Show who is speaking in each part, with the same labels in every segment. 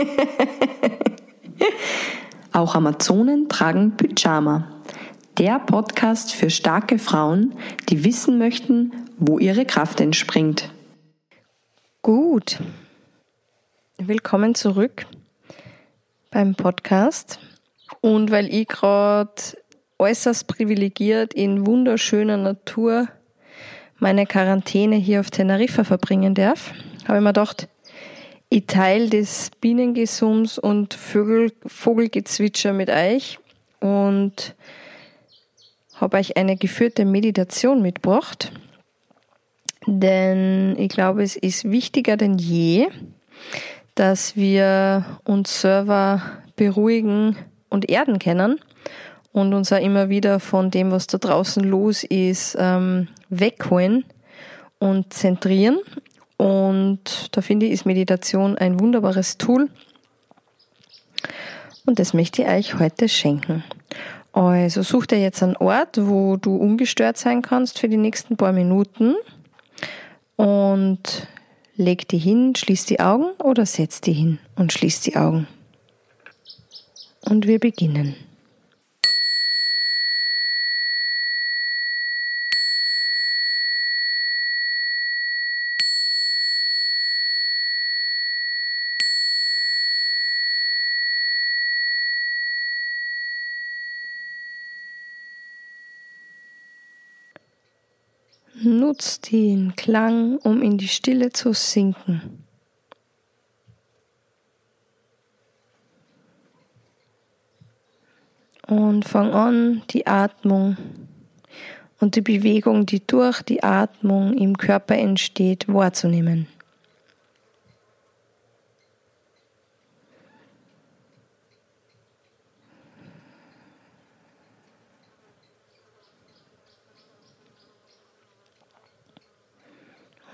Speaker 1: Auch Amazonen tragen Pyjama. Der Podcast für starke Frauen, die wissen möchten, wo ihre Kraft entspringt.
Speaker 2: Gut. Willkommen zurück beim Podcast. Und weil ich gerade äußerst privilegiert in wunderschöner Natur meine Quarantäne hier auf Teneriffa verbringen darf, habe ich mir gedacht, ich teile das Bienengesums und Vögel, Vogelgezwitscher mit euch und habe euch eine geführte Meditation mitgebracht. Denn ich glaube, es ist wichtiger denn je, dass wir uns selber beruhigen und erden können und uns auch immer wieder von dem, was da draußen los ist, ähm, wegholen und zentrieren. Und da finde ich, ist Meditation ein wunderbares Tool. Und das möchte ich euch heute schenken. Also such dir jetzt einen Ort, wo du ungestört sein kannst für die nächsten paar Minuten und leg die hin, schließ die Augen oder setz die hin und schließ die Augen. Und wir beginnen. Nutzt den Klang, um in die Stille zu sinken. Und fang an, die Atmung und die Bewegung, die durch die Atmung im Körper entsteht, wahrzunehmen.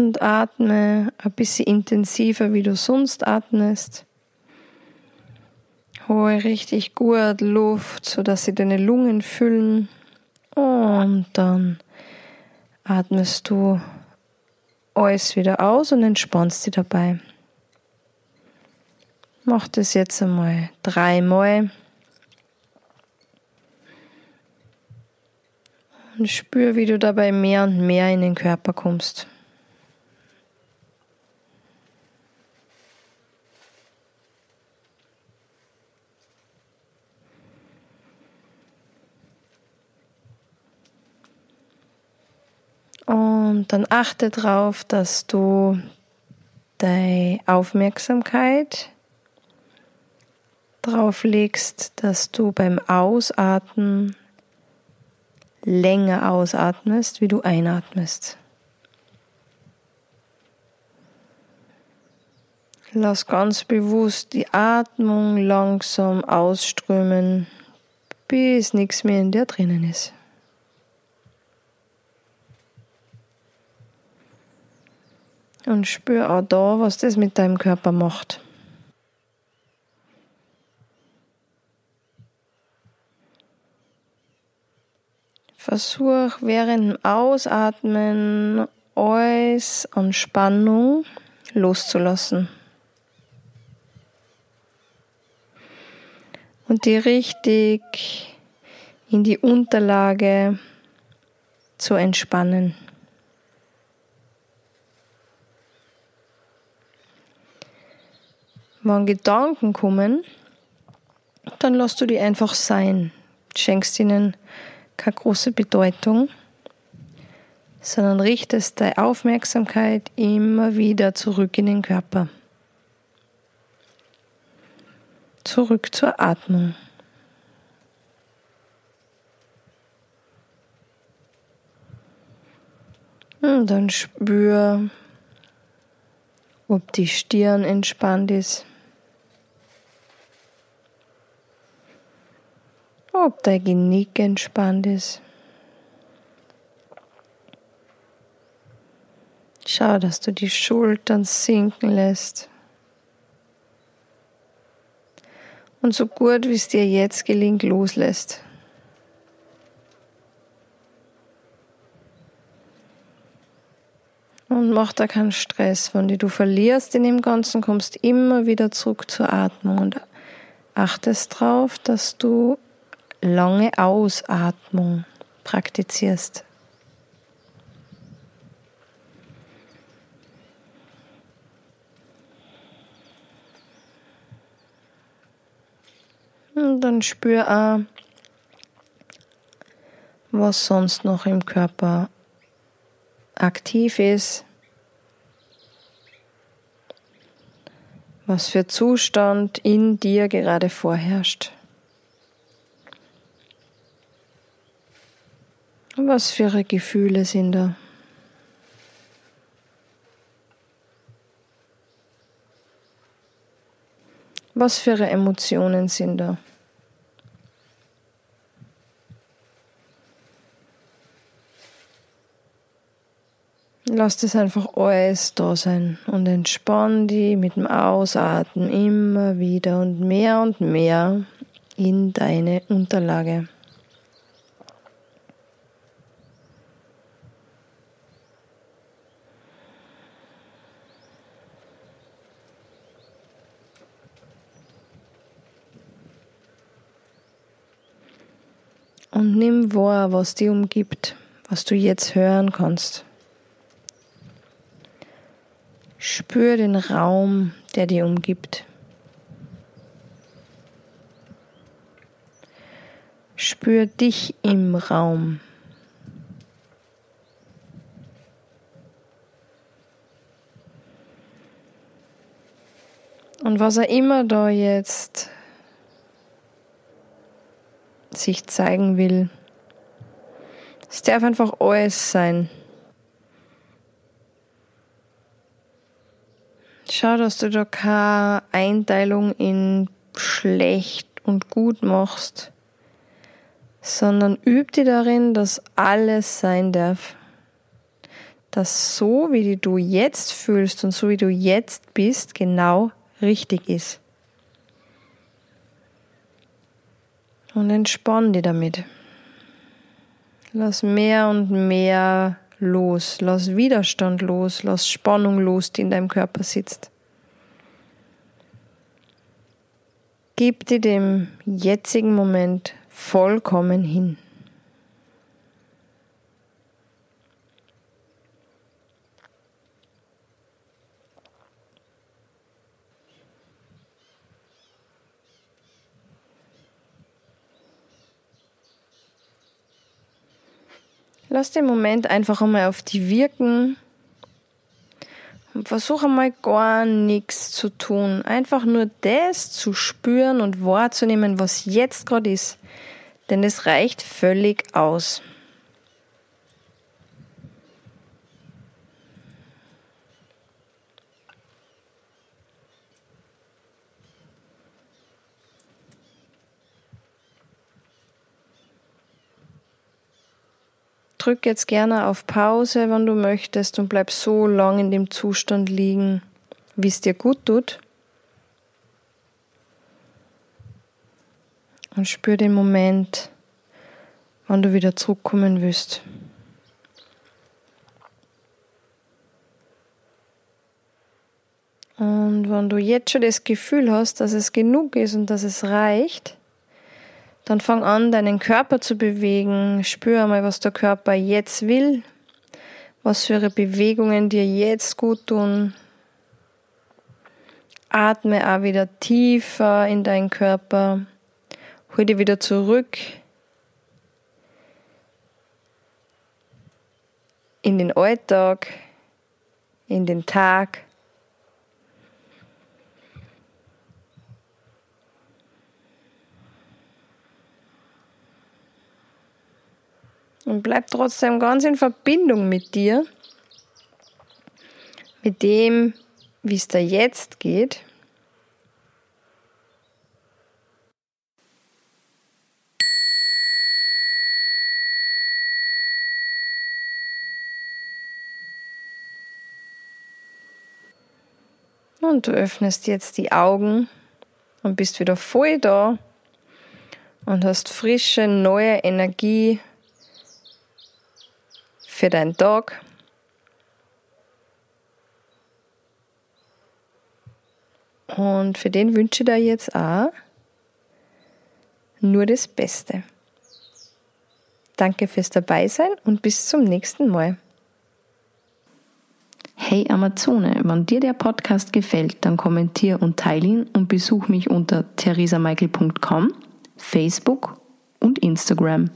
Speaker 2: Und atme ein bisschen intensiver, wie du sonst atmest. Hole richtig gut Luft, sodass sie deine Lungen füllen. Und dann atmest du alles wieder aus und entspannst dich dabei. Mach das jetzt einmal dreimal. Und spür, wie du dabei mehr und mehr in den Körper kommst. Und dann achte darauf, dass du deine Aufmerksamkeit drauf legst, dass du beim Ausatmen länger ausatmest, wie du einatmest. Lass ganz bewusst die Atmung langsam ausströmen, bis nichts mehr in dir drinnen ist. Und spür auch da, was das mit deinem Körper macht. Versuch während dem Ausatmen alles an Spannung loszulassen. Und die richtig in die Unterlage zu entspannen. Wenn Gedanken kommen, dann lass du die einfach sein. Schenkst ihnen keine große Bedeutung, sondern richtest deine Aufmerksamkeit immer wieder zurück in den Körper. Zurück zur Atmung. Und dann spür, ob die Stirn entspannt ist. Ob dein Genick entspannt ist. Schau, dass du die Schultern sinken lässt. Und so gut wie es dir jetzt gelingt, loslässt. Und mach da keinen Stress. Wenn du verlierst in dem Ganzen, kommst immer wieder zurück zur Atmung und achtest darauf, dass du lange Ausatmung praktizierst. Und dann spür auch, was sonst noch im Körper aktiv ist, was für Zustand in dir gerade vorherrscht. Was für Gefühle sind da? Was für Emotionen sind da? Lass das einfach alles da sein und entspann die mit dem Ausatmen immer wieder und mehr und mehr in deine Unterlage. Und nimm wahr, was dich umgibt, was du jetzt hören kannst. Spür den Raum, der dir umgibt. Spür dich im Raum. Und was er immer da jetzt sich zeigen will, es darf einfach alles sein. Schau, dass du da keine Einteilung in schlecht und gut machst, sondern üb dir darin, dass alles sein darf. Dass so, wie du jetzt fühlst und so, wie du jetzt bist, genau richtig ist. Und entspann dich damit. Lass mehr und mehr los, lass Widerstand los, lass Spannung los, die in deinem Körper sitzt. Gib dir dem jetzigen Moment vollkommen hin. Lass den Moment einfach einmal auf die wirken und versuch einmal gar nichts zu tun. Einfach nur das zu spüren und wahrzunehmen, was jetzt gerade ist. Denn es reicht völlig aus. Drück jetzt gerne auf Pause, wenn du möchtest, und bleib so lang in dem Zustand liegen, wie es dir gut tut. Und spür den Moment, wann du wieder zurückkommen wirst. Und wenn du jetzt schon das Gefühl hast, dass es genug ist und dass es reicht, dann fang an, deinen Körper zu bewegen. Spür einmal, was der Körper jetzt will, was für Bewegungen dir jetzt gut tun. Atme auch wieder tiefer in deinen Körper. Hol dir wieder zurück in den Alltag, in den Tag. Und bleib trotzdem ganz in Verbindung mit dir, mit dem, wie es dir jetzt geht. Und du öffnest jetzt die Augen und bist wieder voll da und hast frische, neue Energie für deinen Tag. Und für den wünsche ich dir jetzt auch nur das Beste. Danke fürs Dabeisein und bis zum nächsten Mal.
Speaker 1: Hey Amazone, wenn dir der Podcast gefällt, dann kommentier und teile ihn und besuch mich unter theresameichel.com, Facebook und Instagram.